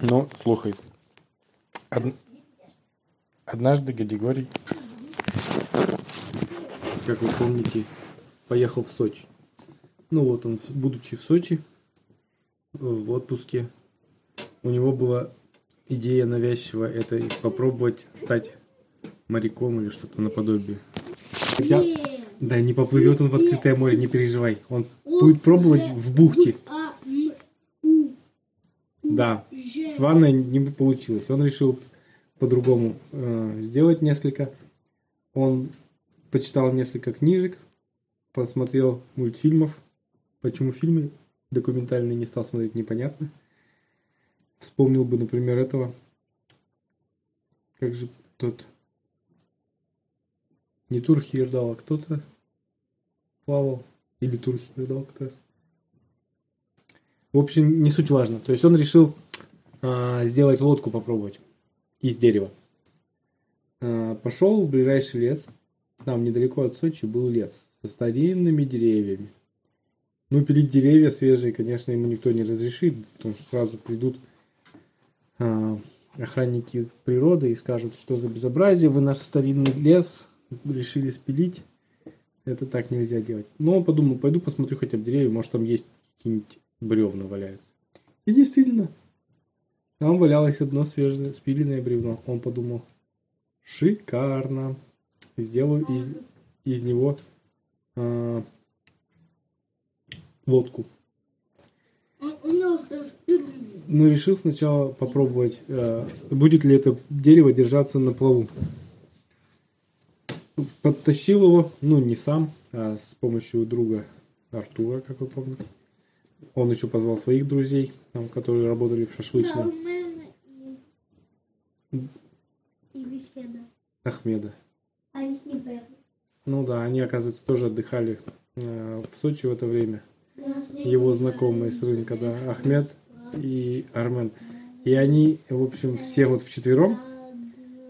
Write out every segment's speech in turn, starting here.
Ну, слухай. Од... Однажды Гадигорий, как вы помните, поехал в Сочи. Ну вот он, будучи в Сочи, в отпуске, у него была идея навязчивая, это попробовать стать моряком или что-то наподобие. Хотя, да, не поплывет он в открытое море, не переживай. Он будет пробовать в бухте. Да, с ванной не получилось. Он решил по-другому э, сделать несколько. Он почитал несколько книжек, посмотрел мультфильмов. Почему фильмы документальные не стал смотреть, непонятно. Вспомнил бы, например, этого. Как же тот... Не Тур Хирдал, а кто-то плавал. Или Тур Хирдал как раз. В общем, не суть важно. То есть он решил сделать лодку попробовать из дерева. А, пошел в ближайший лес. Там недалеко от Сочи был лес со старинными деревьями. Ну, пилить деревья свежие, конечно, ему никто не разрешит, потому что сразу придут а, охранники природы и скажут, что за безобразие, вы наш старинный лес решили спилить. Это так нельзя делать. Но подумал, пойду посмотрю хотя бы деревья, может там есть какие-нибудь бревна валяются. И действительно, там валялось одно свежее спиленное бревно. Он подумал, шикарно. Сделаю из, из него э, лодку. Ну, решил сначала попробовать, э, будет ли это дерево держаться на плаву. Подтащил его, ну, не сам, а с помощью друга Артура, как вы помните. Он еще позвал своих друзей, там, которые работали в шашлычном. Ахмеда. Ну да, они, оказывается, тоже отдыхали э, в Сочи в это время. Его знакомые с рынка, да, Ахмед и Армен. И они, в общем, все вот вчетвером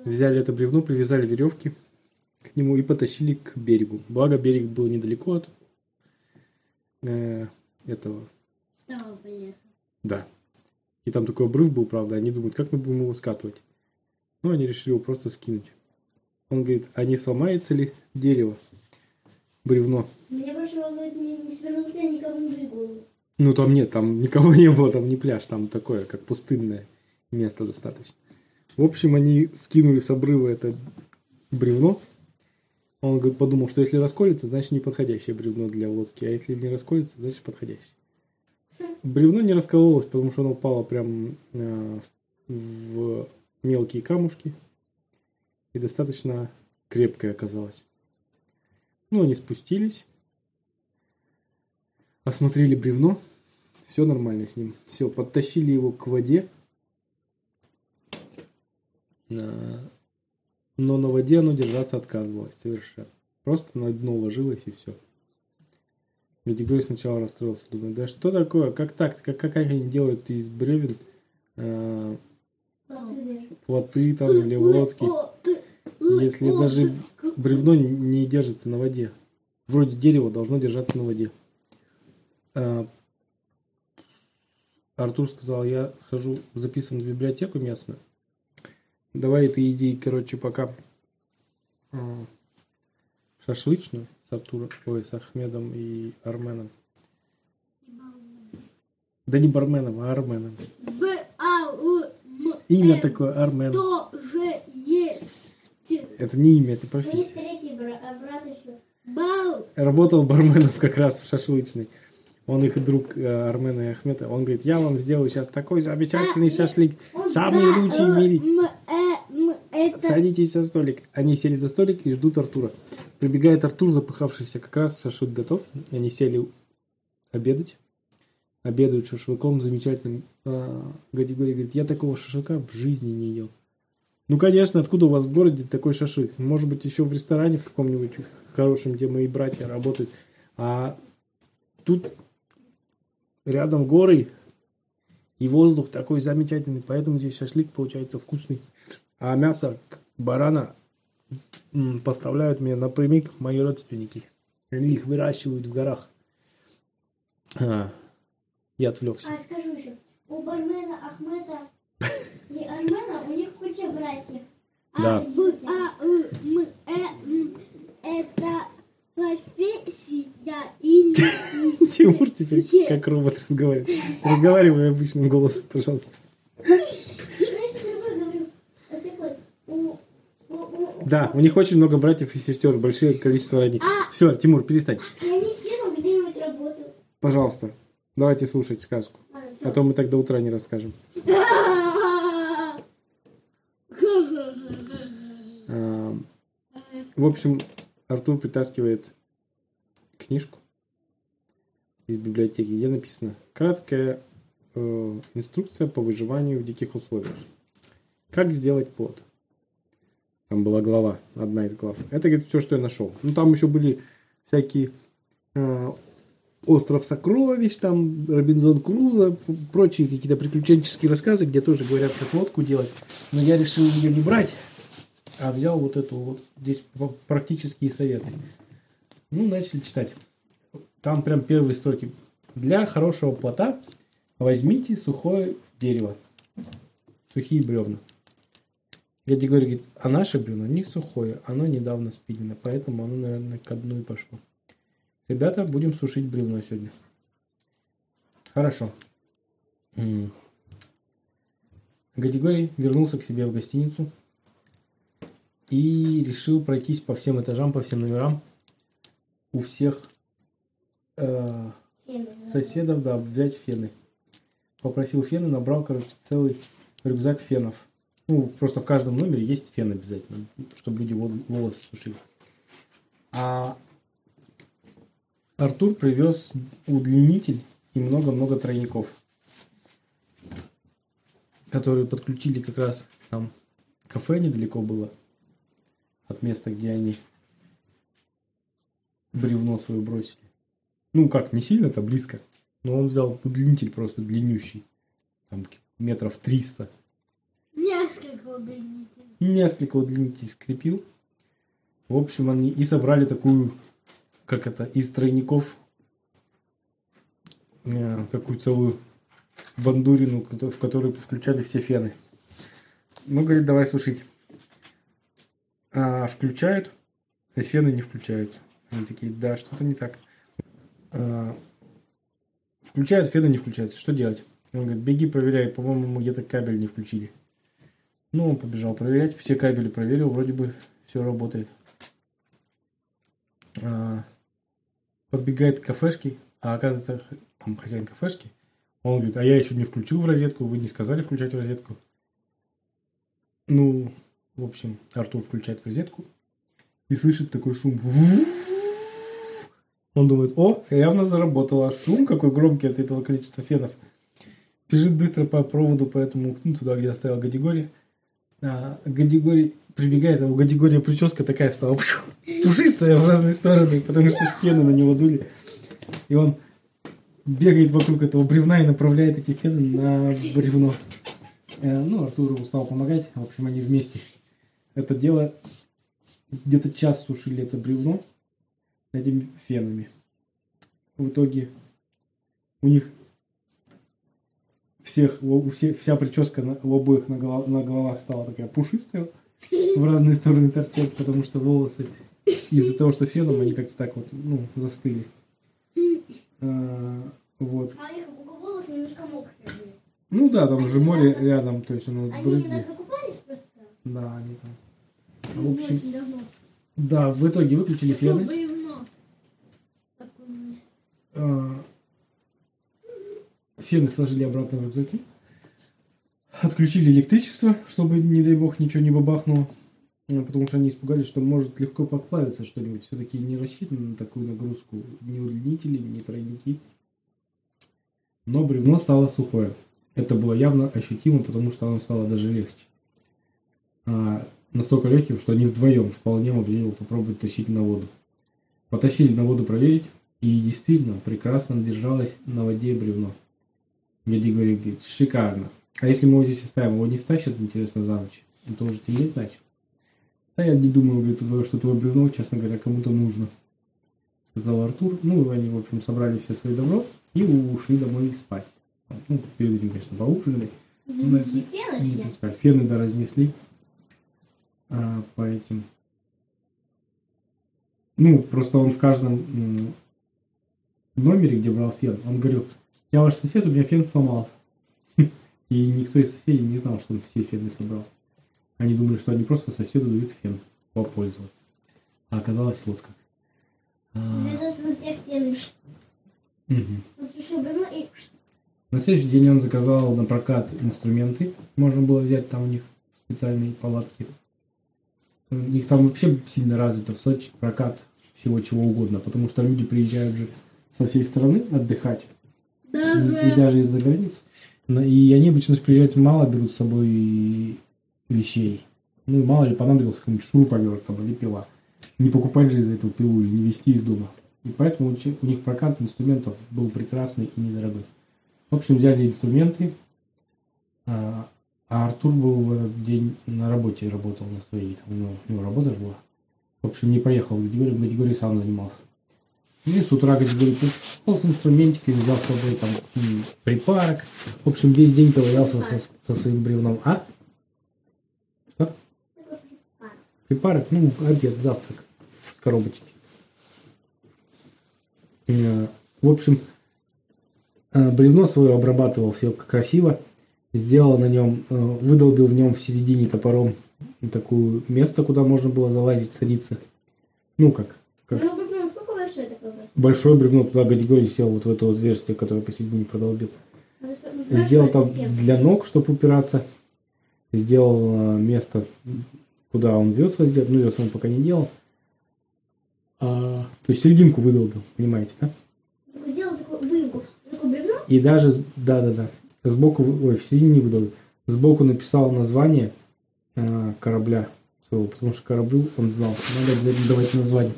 взяли это бревно, привязали веревки к нему и потащили к берегу. Благо, берег был недалеко от э, этого да. И там такой обрыв был, правда. Они думают, как мы будем его скатывать. Ну, они решили его просто скинуть. Он говорит, а не сломается ли дерево, бревно? Меня больше волнует, не, не свернут ли никого на голову. Ну, там нет, там никого не было, там не пляж, там такое, как пустынное место достаточно. В общем, они скинули с обрыва это бревно. Он говорит, подумал, что если расколется, значит неподходящее бревно для лодки, а если не расколется, значит подходящее. Бревно не раскололось, потому что оно упало прям э, в мелкие камушки. И достаточно крепкое оказалось. Ну, они спустились. Осмотрели бревно. Все нормально с ним. Все, подтащили его к воде. Но на воде оно держаться отказывалось совершенно. Просто на дно ложилось и все. Григорий сначала расстроился, думает, да что такое, как так, как, как они делают из бревен э, плоты там или лодки, если даже бревно не держится на воде. Вроде дерево должно держаться на воде. А, Артур сказал, я схожу записан в библиотеку местную. Давай ты иди, короче, пока в шашлычную с Артуром, ой, с Ахмедом и Арменом. Да не Барменом, а Арменом. Имя такое Армен. Тоже есть. Это не имя, это профессия. Есть третий брат, а брат еще. Бау. Работал барменом как раз в шашлычной. Он их друг э, Армена и Ахмеда. Он говорит, я вам сделаю сейчас такой замечательный шашлык. Самый лучший в мире. Садитесь за столик. Они сели за столик и ждут Артура. Прибегает Артур, запыхавшийся, как раз шашлык готов. Они сели обедать. Обедают шашлыком замечательным. А, Гадигорий говорит, я такого шашлыка в жизни не ел. Ну, конечно, откуда у вас в городе такой шашлык? Может быть, еще в ресторане в каком-нибудь хорошем, где мои братья работают. А тут рядом горы и воздух такой замечательный, поэтому здесь шашлык получается вкусный. А мясо барана поставляют мне напрямик мои родственники. Они их выращивают в горах. А, я отвлекся. А скажу еще, у бармена Ахмеда братьев. Да. А, Б, А, Ы, М, Э, М. Это профессия или... Тимур теперь как робот разговаривает. Разговаривай обычным голосом, пожалуйста. Знаешь, что я говорю? Вот так вот. У- у- у- Да, у них очень много братьев и сестер, большое количество родней. А. Все, Тимур, перестань. Они все там где-нибудь работают. Пожалуйста, давайте слушать сказку. А всё. то мы так до утра не расскажем. А, В общем, Артур притаскивает книжку из библиотеки, где написано краткая э, инструкция по выживанию в диких условиях. Как сделать плод? Там была глава, одна из глав. Это, говорит, все, что я нашел. Ну, там еще были всякие э, Остров сокровищ, там Робинзон Крузо, прочие какие-то приключенческие рассказы, где тоже говорят, как лодку делать. Но я решил ее не брать, а взял вот эту вот, здесь практические советы. Ну, начали читать. Там прям первые строки. Для хорошего плота возьмите сухое дерево, сухие бревна. Дядя Григорий говорит, а наше бревно не сухое, оно недавно спилено, поэтому оно, наверное, ко дну и пошло. Ребята, будем сушить бревно сегодня. Хорошо. М. Гадигорий вернулся к себе в гостиницу и решил пройтись по всем этажам, по всем номерам. У всех э, соседов, да, взять фены. Попросил фены, набрал, короче, целый рюкзак фенов. Ну, просто в каждом номере есть фен обязательно, чтобы люди волосы сушили. А Артур привез удлинитель и много-много тройников, которые подключили как раз там кафе недалеко было от места, где они бревно свое бросили. Ну как, не сильно-то близко, но он взял удлинитель просто длиннющий, там метров 300. Удлинителей. Несколько удлинителей скрепил. В общем, они и собрали такую, как это, из тройников э, такую целую бандурину, в которую включали все фены. Ну, говорит, давай сушить. А включают, а фены не включают. Они такие, да, что-то не так. А, включают, фены не включаются. Что делать? Он говорит, беги, проверяй, по-моему, где-то кабель не включили. Ну, он побежал проверять, все кабели проверил, вроде бы все работает. А, подбегает к кафешке, а оказывается, там хозяин кафешки, он говорит, а я еще не включил в розетку, вы не сказали включать в розетку. Ну, в общем, Артур включает в розетку и слышит такой шум. Он думает, о, явно заработало. Шум какой громкий от этого количества фенов. Бежит быстро по проводу, по этому, ну, туда, где оставил Гадигорий. А, Гадигорий прибегает, а у Гадигория прическа такая стала пушистая в разные стороны, потому что фены на него дули. И он бегает вокруг этого бревна и направляет эти фены на бревно. Э, Ну, Артуру стал помогать. В общем, они вместе. Это дело где-то час сушили это бревно этими фенами. В итоге у них всех, у всех, вся прическа на, у обоих на, голов- на головах стала такая пушистая, в разные стороны торчат, потому что волосы из-за того, что феном они как-то так вот, ну, застыли. А, вот. А их волосы немножко мокрые. Ну да, там же море рядом, то есть оно в Они брызге. недавно купались просто. Да, они там. В общем, да, в итоге выключили фены. бревно. Такое. А, Фены сложили обратно в рюкзаки. Отключили электричество, чтобы, не дай бог, ничего не бабахнуло. Ну, Потому что они испугались, что может легко подплавиться что-нибудь. Все-таки не рассчитано на такую нагрузку ни удлинители, ни тройники. Но бревно стало сухое. Это было явно ощутимо, потому что оно стало даже легче. А, настолько легким, что они вдвоем вполне могли его попробовать тащить на воду. Потащили на воду проверить, и действительно прекрасно держалось на воде бревно. Дядя говорит, говорит, шикарно. А если мы его здесь оставим, его не стащат, интересно, за ночь? Это уже темнеть начал. Да я не думаю, говорит, что твое бревно, честно говоря, кому-то нужно. Сказал Артур. Ну, они, в общем, собрали все свои добро и ушли домой спать. Ну, перед этим, конечно, поужинали. Ну, Разнесли фены да, разнесли. а, по этим. Ну, просто он в каждом номере, где брал фен, он говорил, я ваш сосед, у меня фен сломался. И никто из соседей не знал, что он все фены собрал. Они думали, что они просто соседу дают фен попользоваться. А оказалось вот как. А, на всех и... На следующий день он заказал на прокат инструменты. Можно было взять там у них специальные палатки. У них там вообще сильно развито в Сочи прокат всего чего угодно, потому что люди приезжают же со всей страны отдыхать, и, и даже из-за границ. И они обычно приезжают мало, берут с собой вещей. Ну мало ли понадобился какой-нибудь шуруповерт там, или пила. Не покупать же из-за этого пилу и не везти из дома. И поэтому у них прокат инструментов был прекрасный и недорогой. В общем, взяли инструменты, а, а Артур был в этот день на работе, работал на своей, там, ну, у него работа же была. В общем, не поехал в Гадигорий, в Гадигорий сам занимался. И с утра Гадигорий пришел с инструментиками, взял с собой там припарок. В общем, весь день ковырялся со, со своим бревном. А? Припарок, ну, обед, завтрак в коробочке. Э, В общем, э, бревно свое обрабатывал все красиво, сделал на нем, э, выдолбил в нем в середине топором такую место, куда можно было залазить, садиться. Ну как, как Ну, большое бревно? туда Гадигорий сел вот в это вот отверстие, которое посередине продолбил. Сделал там для ног, чтобы упираться. Сделал э, место, куда он весла сделал. Ну, весла он пока не делал. А, то есть серединку выдолбил, понимаете, да? Сделал такую выемку, такое бревно, И даже, да-да-да, сбоку, ой, в середине не выдал, сбоку написал название э, корабля своего, потому что кораблю он знал, надо обязательно давать название.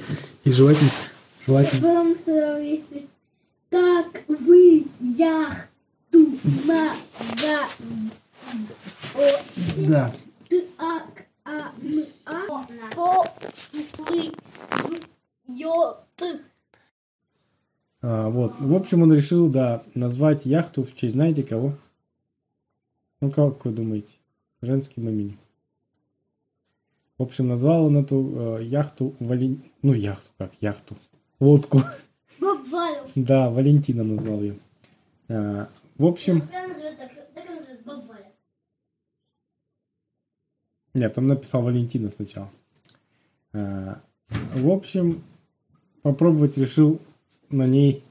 И желательно, желательно, есть песня. Как вы яхту о да, т а а н а А, вот, в общем, он решил, да, назвать яхту в честь, знаете кого? Ну, как вы думаете? Женским именем. В общем, назвал он эту э, яхту Вален... Ну, яхту, как, яхту. Лодку. Боб Валев. Да, Валентина назвал ее. А, в общем. Нет, он написал Валентина сначала. А, В общем, попробовать решил на ней,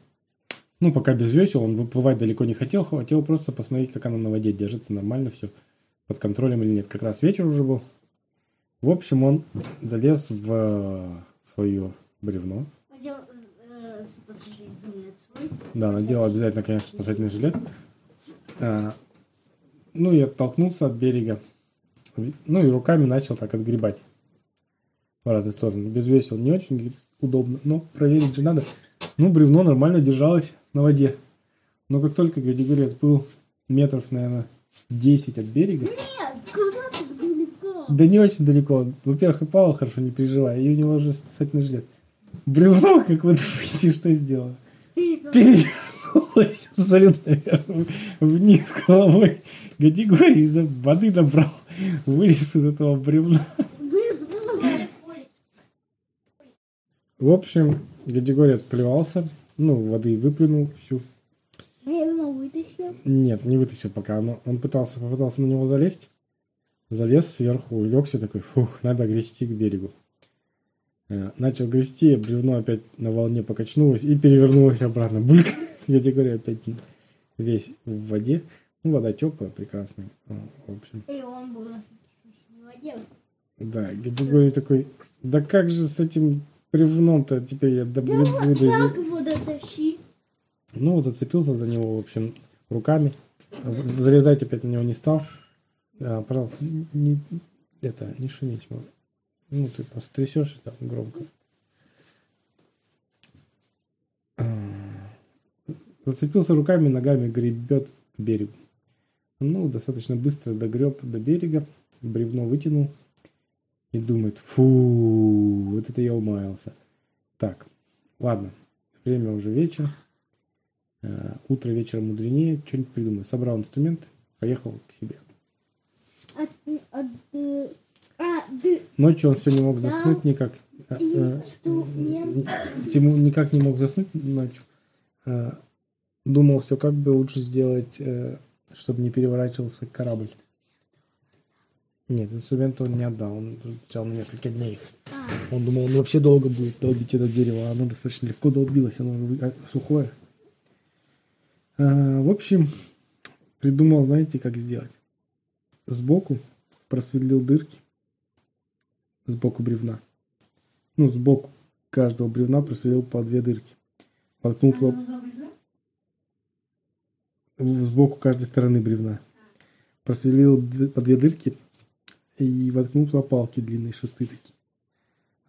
ну, пока без весел, он выплывать далеко не хотел, хотел просто посмотреть, как она на воде держится, нормально все, под контролем или нет. Как раз вечер уже был. В общем, он залез в э, свое бревно. Надел э, спасательный жилет свой. Да, надел обязательно, конечно, спасательный жилет. А, ну и оттолкнулся от берега. Ну и руками начал так отгребать в разные стороны. Без весел не очень удобно, но проверить же надо. Ну, бревно нормально держалось на воде. Но как только Григорий отплыл метров, наверное, 10 от берега, Нет, куда ты далеко? да не очень далеко. Во-первых, и Павел хорошо, не переживай, и у него уже спасательный жилет. Бревно, как вы думаете, что сделало? перевернулась абсолютно вниз головой. Гадигорий из воды набрал, вылез из этого бревна. В общем, Гадигорий отплевался, ну, воды выплюнул всю. Бревно вытащил. Нет, не вытащил пока, но он пытался, попытался на него залезть. Залез сверху, улегся такой, фух, надо грести к берегу. Э, Начал грести, бревно опять на волне покачнулось и перевернулось обратно. Бульк, Гадигорий опять весь в воде. Ну, вода теплая, прекрасная. А, В общем, И он был на воде. да, Гадигорий такой, да как же с этим бревном-то теперь я до зе- Как его дотащи? Ну, вот зацепился за него, в общем, руками. Залезать опять на него не стал. А, пожалуйста, не, это, не шуметь. мол. Ну, ты просто трясешь это громко. А, Зацепился руками, ногами гребет к берегу. Ну, достаточно быстро догреб до берега, бревно вытянул и думает, фу, вот это я умаялся. Так, ладно, время уже вечер. Э, Утро вечером мудренее, что-нибудь придумаю. Собрал инструмент, поехал к себе. От, от, э, а, Ночью он все не мог заснуть никак. Э, э. Тимур никак не мог заснуть ночью. Э, Думал, все как бы лучше сделать, чтобы не переворачивался корабль. Нет, инструмент он не отдал, он взял на несколько дней. А, Он думал, он вообще долго будет долбить это дерево, а оно достаточно легко долбилось, оно а, сухое. А, в общем, придумал, знаете, как сделать. Сбоку просверлил дырки, сбоку бревна. Ну, сбоку каждого бревна просверлил по две дырки. Воткнул туда сбоку каждой стороны бревна. Просверлил по две дырки и воткнул туда палки длинные, шесты такие.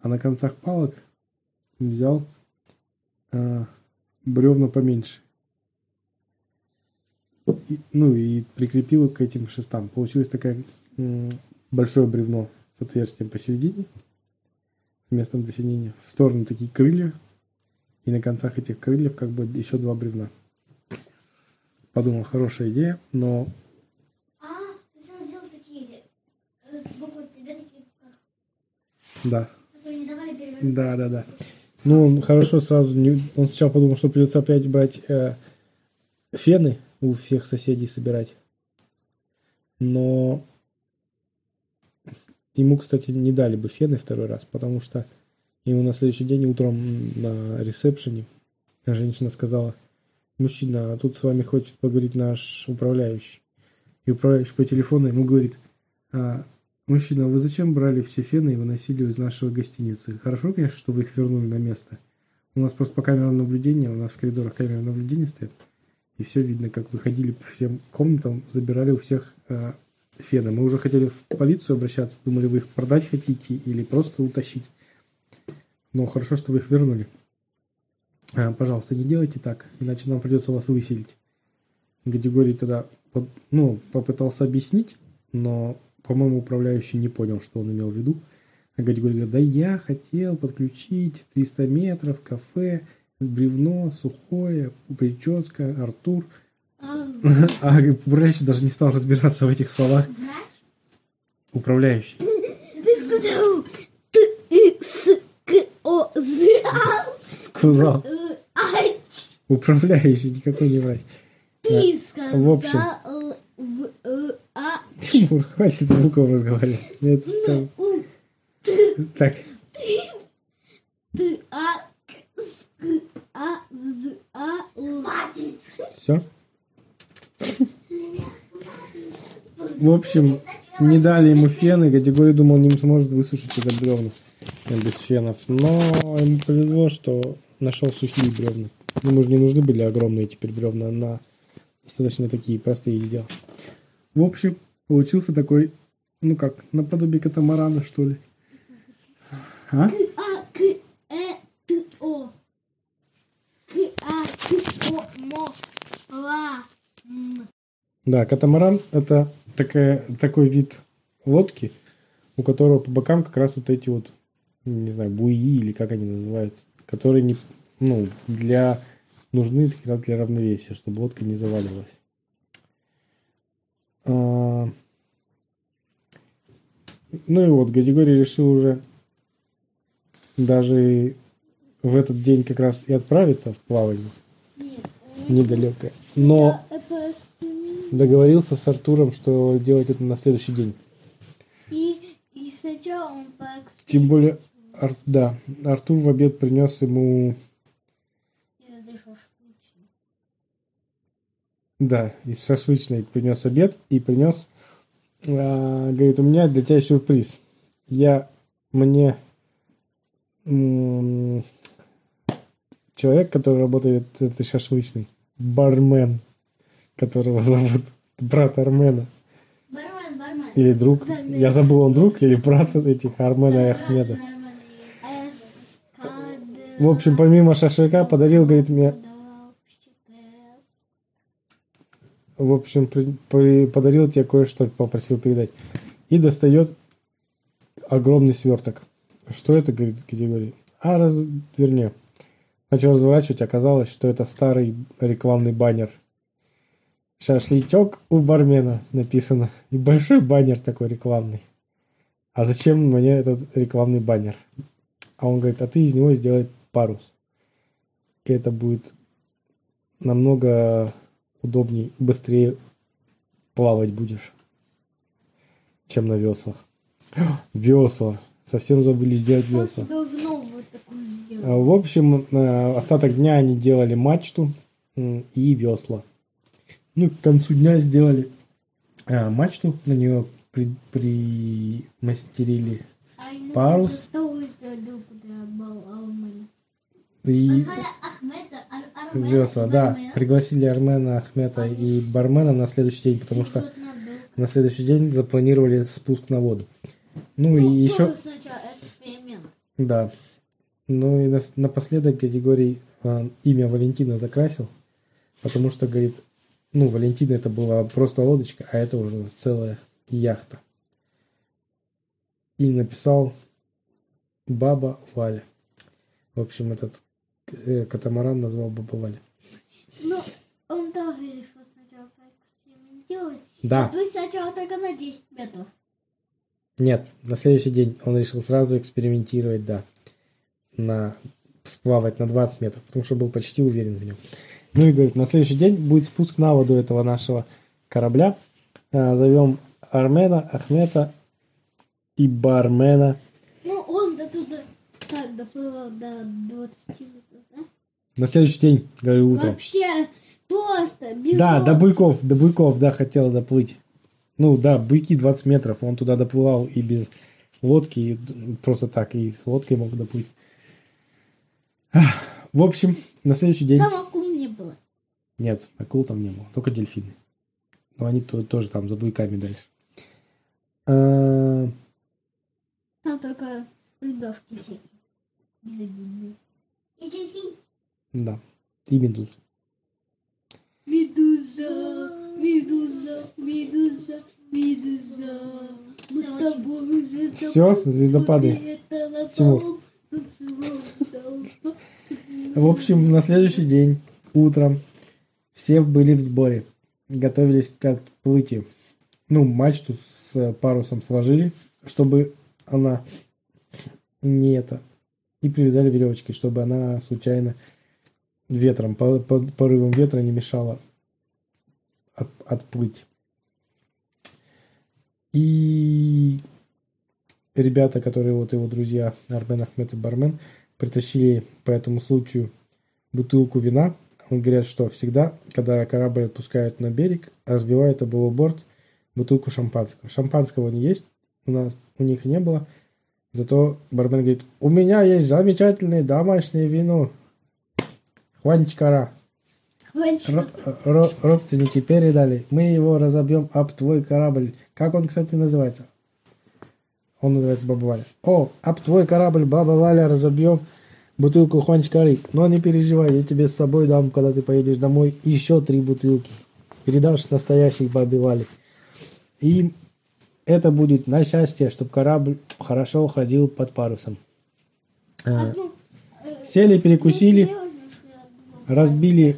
А на концах палок взял а, бревна поменьше. И- ну и прикрепил их к этим шестам. Получилось такое большое бревно с отверстием посередине, с местом для сидения. В стороны такие крылья. И на концах этих крыльев как бы еще два бревна. Подумал, хорошая идея, но а, то есть он сделал такие эти, э, сбоку от себя такие, как, да, которые не давали перевернуться. Да, да, да. Ну, он хорошо сразу не... Он сначала подумал, что придется опять брать э, фены у всех соседей собирать. Но ему, кстати, не дали бы фены второй раз, потому что ему на следующий день утром на ресепшене женщина сказала, мужчина, а тут с вами хочет поговорить наш управляющий. И управляющий по телефону ему говорит, «А, Мужчина, вы зачем брали все фены и выносили из нашей гостиницы? Хорошо, конечно, что вы их вернули на место. У нас просто по камерам наблюдения, у нас в коридорах камеры наблюдения стоят. И все видно, как вы ходили по всем комнатам, забирали у всех э, фены. Мы уже хотели в полицию обращаться, думали, вы их продать хотите или просто утащить. Но хорошо, что вы их вернули. А, пожалуйста, не делайте так, иначе нам придется вас выселить. Гадигорий тогда под- ну, попытался объяснить, но по-моему, управляющий не понял, что он имел в виду. А Гадигорий говорит, да я хотел подключить 300 метров, кафе, бревно, сухое, прическа, Артур. А, А управляющий даже не стал разбираться в этих словах. Управляющий. А, Сказал. Э. Управляющий, никакой не врач. Ты сказал в общем. э, а, Тимур, хватит буквы разговаривать. Это там- у, Так, т, а, а, а, все. В общем, не дали ему фены. Гадигорий думал, не сможет высушить это бревна без фенов. Но ему повезло, что нашел сухие бревна. Ему же не нужны были огромные теперь бревна. На достаточно такие простые сделал. В общем, получился такой, ну как, наподобие катамарана, что ли. А? Да, катамаран это такая, такой вид лодки, у которого по бокам как раз вот эти вот, не знаю, буи или как они называются, которые не, ну, для нужны как раз для равновесия, чтобы лодка не заваливалась. А, Ну и вот, Гадигорий решил уже даже в этот день как раз и отправиться в плавание Нет. недалекое. Но Это, договорился с Артуром, что делать это на следующий день. и, и сначала он Тем более, Ар- да, Артур в обед принес ему, да, из шашлычной принес обед и принес, а, говорит, у меня для тебя сюрприз. Я, мне человек, который работает этой шашлычной, бармен, которого зовут брат Армена. Бармен, бармен. Или друг, я забыл, он друг или брат этих Армена и Ахмеда. В общем, помимо шашлыка подарил, говорит, мне, в общем, при- при- подарил тебе кое-что, попросил передать. И достает огромный сверток. Что это, говорит Григорий? А, разверни. Начал разворачивать, оказалось, что это старый рекламный баннер. Шашлычок у бармена написано. И большой баннер такой рекламный. а зачем мне этот рекламный баннер? А он говорит, а ты из него сделай парус. И это будет намного удобней, быстрее плавать будешь, чем на веслах. Весла. Совсем забыли сделать Он весла. вот А. В общем, э, остаток дня они делали мачту и весла. Ну, к концу дня сделали э, мачту, на нее при, примастерили А парус. И весла. Да, пригласили Армена, Ахмета и Бармена на следующий день, потому что на следующий день запланировали спуск на воду. Ну и Ну, еще, сначала эксперимент. да. Ну и нас- напоследок Григорий э, имя Валентина закрасил, потому что, говорит, ну, Валентина это была просто лодочка, а это уже у нас целая яхта. И написал Баба Валя. В общем, этот э, катамаран назвал Баба Валя. Ну, он тоже решил сначала поэкспериментировать. Да, А вы сначала только на 10 метров. нет, на следующий день он решил сразу экспериментировать, да, на сплавать на 20 метров, потому что был почти уверен в нем. Ну и говорит, на следующий день будет спуск на воду этого нашего корабля. А, Зовем Армена, Ахмета и Бармена. Ну, он до туда так доплывал до 20 метров, да? На следующий день, говорю, утром. Вообще просто, без Да, до Буйков, до Буйков, да, хотел доплыть. Ну, да, Буйки 20 метров, он туда доплывал и без лодки, и просто так, и с лодкой мог доплыть. В общем, на следующий день... Там. Нет, акул там не было, только дельфины. Но они то- тоже там за буйками дальше. А, Там только рыбешки всякие. Безобидные. И дельфин. Да, и медуз. Медуза, медуза, медуза, медуза. Мы с тобой уже Всё, звездопады. Тимур. В общем, на следующий день, утром, все были в сборе. Готовились к отплытию. Ну, мачту с парусом сложили, чтобы она не это. И привязали веревочкой, чтобы она случайно ветром, по- по- порывом ветра не мешала от- отплыть. И ребята, которые вот его друзья Армен Ахмед и Бармен, притащили по этому случаю бутылку вина. Они говорят, что всегда, когда корабль отпускают на берег, разбивают об его борт бутылку шампанского. Шампанского не есть, у нас у них не было. Зато бармен говорит, у меня есть замечательное домашнее вино. Хванчкара. Ро- ро- родственники передали. Мы его разобьем об твой корабль. Как он, кстати, называется? Он называется Баба Валя. О, об твой корабль, Баба Валя, разобьем бутылку Хуанчкары. Но не переживай, я тебе с собой дам, когда ты поедешь домой, еще три бутылки. Передашь настоящих Бабе Вали. И это будет на счастье, чтобы корабль хорошо ходил под парусом. А, Сели, перекусили, разбили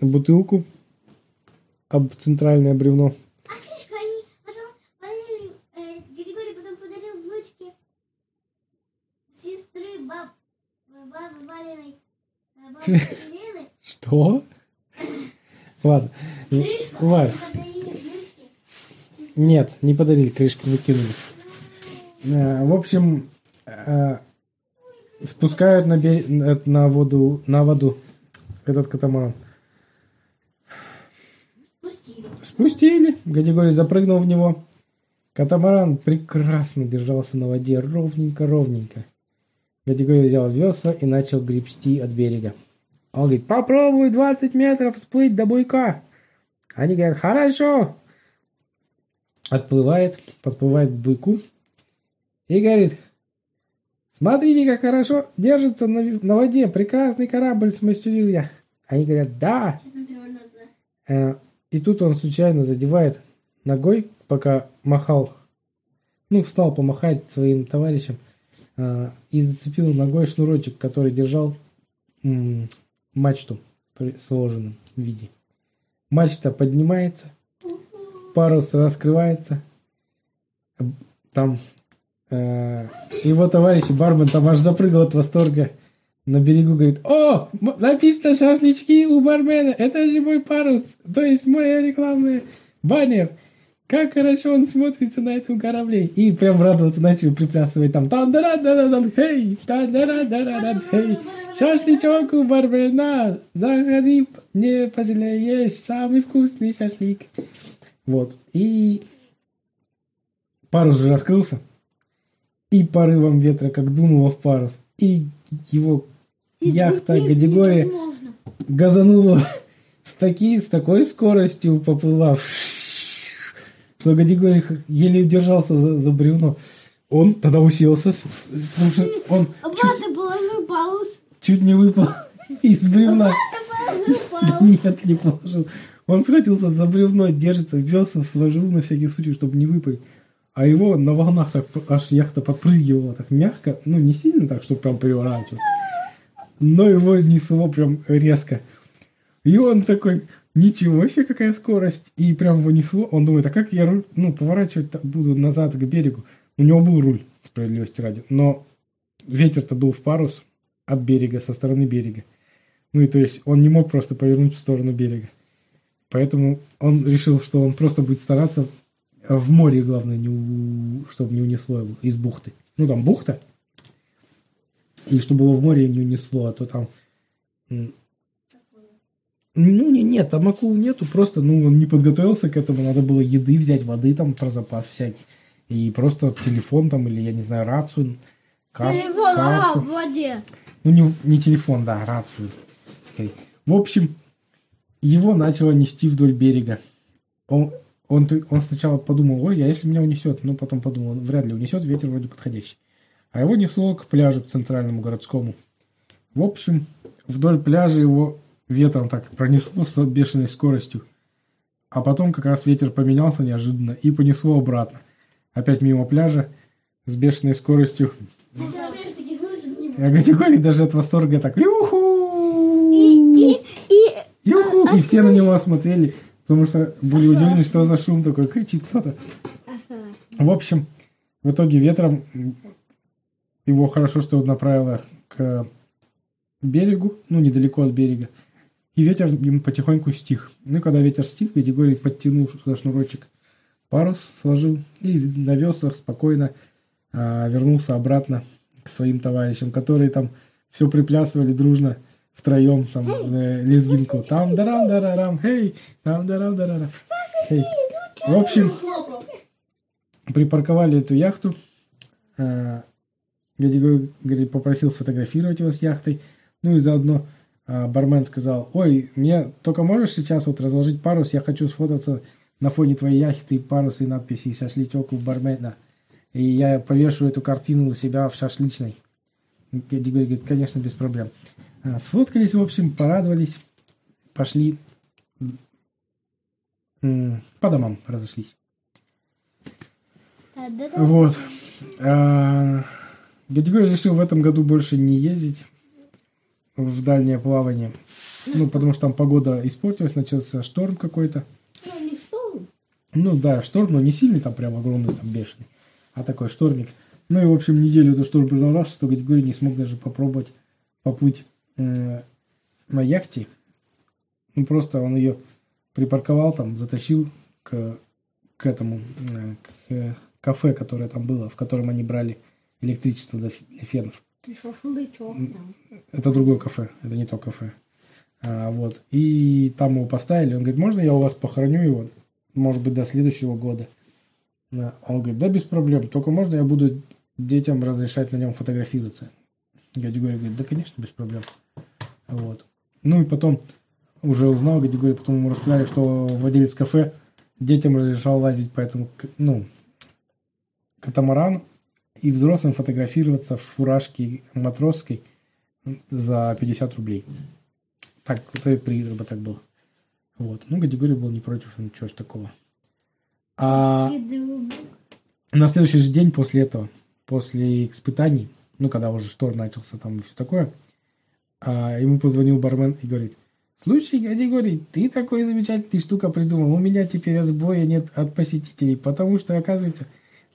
бутылку об центральное бревно. А крышку они потом подарили, э, Григорий потом подарил внучке сестры баб, бабы Валиной, э, бабы Елены. Что? Ладно. Внучке. нет, не подарили, крышку выкинули. Э, В общем, э, спускают на, на- воду, на воду этот катамаран. Пустили. Спустили, Гадигорий запрыгнул в него. Катамаран прекрасно держался на воде, ровненько-ровненько. Гадигорий взял весла и начал гребсти от берега. Он говорит, попробуй 20 метров всплыть до буйка. Они говорят, хорошо. Отплывает, подплывает к буйку и говорит, смотрите, как хорошо держится на, на воде, прекрасный корабль смастерил я. Они говорят, да. Э, И тут он случайно задевает ногой, пока махал, ну, встал помахать своим товарищам, э, и зацепил ногой шнурочек, который держал мачту при сложенном виде. Мачта поднимается, парус раскрывается, там э, его товарищ бармен там аж запрыгал от восторга на берегу, говорит, о, написано шашлычки у бармена, это же мой парус, то есть моя рекламная баннер. Как хорошо он смотрится на этом корабле. И прям радоваться начал, приплясывать там. там да да да да хей, та да да да да хей. Шашлычок у бармена, заходи, не пожалеешь, самый вкусный шашлик. Вот. И парус уже раскрылся. И порывом ветра как дунуло в парус. И его яхта пить категория можно. газанула с, таки, с такой скоростью поплыла, что Гадигорий еле удержался за, за бревно. Он тогда уселся, потому что он А чуть, чуть не выпал из бревна. Положил Да нет, не положил. Он схватился за бревно, держится, весом сложил на всякий случай, чтобы не выпасть. А его на волнах так аж яхта подпрыгивала так мягко, ну не сильно так, чтобы прям переворачивать, но его несло прям резко. И он такой, ничего себе, какая скорость. И прям его несло. Он думает, а как я руль, ну, поворачивать буду назад к берегу? У него был руль, справедливости ради. Но ветер-то дул в парус от берега, со стороны берега. Ну и то есть он не мог просто повернуть в сторону берега. Поэтому он решил, что он просто будет стараться в море, главное, не у- чтобы не унесло его из бухты. Ну там бухта. И чтобы его в море не унесло, а то там... Ну, не, нет, там акул нету, просто, ну, он не подготовился к этому, надо было еды взять, воды там про запас всякий. И просто телефон там, или, я не знаю, рацию, кар- Телефон а, карту. в воде. Ну, не, не телефон, да, рацию. скорее. В общем, его начало нести вдоль берега. Он, он, он сначала подумал, ой, а если меня унесет? Ну, потом подумал, вряд ли унесет, ветер вроде подходящий. А его несло к пляжу, к центральному городскому. В общем, вдоль пляжа его ветром так пронесло с бешеной скоростью. А потом как раз ветер поменялся неожиданно и понесло обратно. Опять мимо пляжа с бешеной скоростью а Гатиколи даже от восторга так «Юху!» И, и «Юху!» а И все на него смотрели, потому что были удивлены, что за шум такой, кричит кто-то. В общем, в итоге ветром его хорошо, что направило к берегу, ну, недалеко от берега. И ветер ему потихоньку стих. Ну, и когда ветер стих, Григорий подтянул сюда шнурочек, парус сложил и на веслах спокойно а, вернулся обратно к своим товарищам, которые там все приплясывали дружно втроем, там, э, лезгинку. Там дарам дарарам, хей, там дарам дарарам. Хей. В общем, припарковали эту яхту. Григорий попросил сфотографировать его с яхтой. Ну и заодно бармен сказал, ой, мне только можешь сейчас вот разложить парус, я хочу сфотаться на фоне твоей яхты, паруса и надписи «Шашличок у бармена». И я повешу эту картину у себя в шашличной. Григорий говорит, конечно, без проблем. А, Сфоткались, в общем, порадовались, пошли по домам разошлись. Вот. А, Дядя Григорий решил в этом году больше не ездить в дальнее плавание. Ну, потому что там погода испортилась, начался шторм какой-то. Ну, не что? Ну да, шторм, но не сильный, там прям огромный, там бешеный, а такой штормик. Ну и, в общем, неделю этот шторм продолжался, что Григорий не смог даже попробовать поплыть э, на яхте. Ну, просто он ее припарковал там, затащил к, к этому, э, к э, кафе, которое там было, в котором они брали электричество для фенов. Ты шашлычок там. Это другое кафе, это не то кафе. А, вот. И там его поставили. Он говорит, можно я у вас похороню его? Может быть, до следующего года. Да. Он говорит, да, без проблем. Только можно я буду детям разрешать на нем фотографироваться? Дядя Григорий говорит, да, конечно, без проблем. Вот. Ну и потом уже узнал, дядя Григорий, потом ему рассказали, что владелец кафе детям разрешал лазить по этому, ну, катамарану и взрослым фотографироваться в фуражке матросской за 50 рублей. Так, то и прирыба так было. Вот. Ну, Гадигорий был не против, ну, чего ж такого. А на следующий же день после этого, после испытаний, ну, когда уже шторм начался там и все такое, а, ему позвонил бармен и говорит, слушай, Гадигорий, ты такой замечательный штука придумал, у меня теперь сбоя нет от посетителей, потому что, оказывается,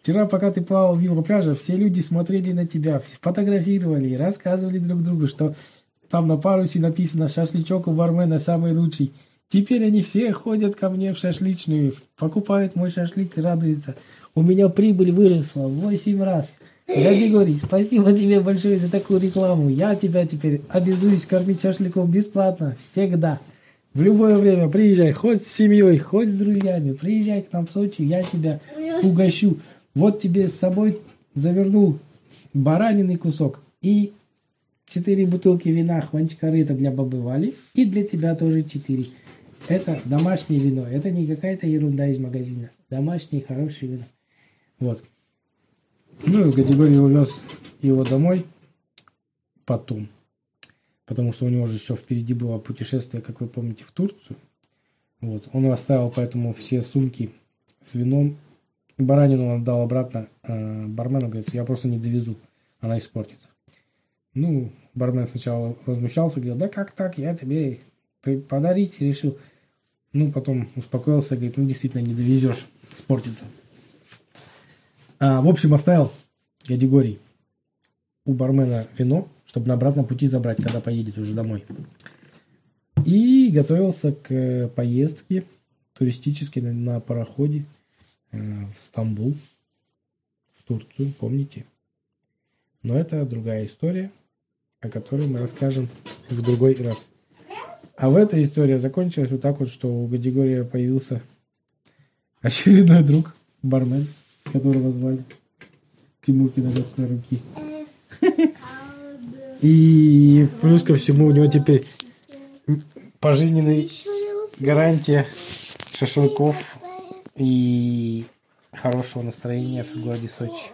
Вчера, пока ты плавал мимо пляжа, все люди смотрели на тебя, фотографировали, рассказывали друг другу, что там на парусе написано «Шашлычок у бармена самый лучший». Теперь они все ходят ко мне в шашлычную, покупают мой шашлык и радуются. У меня прибыль выросла в 8 раз. Дядя Григорий, спасибо тебе большое за такую рекламу. Я тебя теперь обязуюсь кормить шашлыком бесплатно, всегда. В любое время приезжай, хоть с семьей, хоть с друзьями. Приезжай к нам в Сочи, я тебя угощу. Вот тебе с собой завернул баранины кусок и четыре бутылки вина Хванчкарыта для бабы Вали. И для тебя тоже четыре. Это домашнее вино. Это не какая-то ерунда из магазина. Домашнее хорошее вино. Вот. Ну и категорию увез его домой потом. Потому что у него же еще впереди было путешествие, как вы помните, в Турцию. Вот. Он оставил поэтому все сумки с вином. Баранину он отдал обратно э, бармену, говорит, я просто не довезу, она испортится. Ну, бармен сначала возмущался, говорил, да как так, я тебе подарить решил. Ну, потом успокоился, говорит, ну, действительно, не довезешь, испортится. А, в общем, оставил дядя Горий у бармена вино, чтобы на обратном пути забрать, когда поедет уже домой. И готовился к э, поездке туристической на, пароходе в Стамбул, в Турцию, помните? Но это другая история, о которой мы расскажем в другой раз. А в этой истории закончилась вот так вот, что у Гадигория появился очередной друг, бармен, которого звали Тимур Киногорской руки. И плюс ко всему у него теперь пожизненный гарантия шашлыков и хорошего настроения в городе Сочи.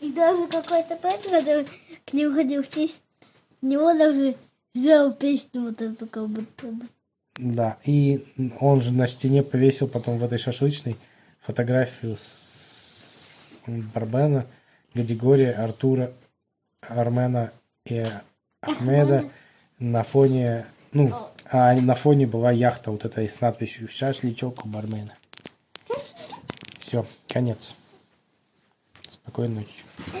И даже какой-то поэт, который к нему ходил в честь него, даже сделал песню вот эту как будто бы. Да, и он же на стене повесил потом в этой шашлычной фотографию с Барбена, Гадигория, Артура, Армена и Ахмеда на фоне, ну, а на фоне была яхта вот этой с надписью «Шашлычок у бармена». Все, конец. Спокойной ночи.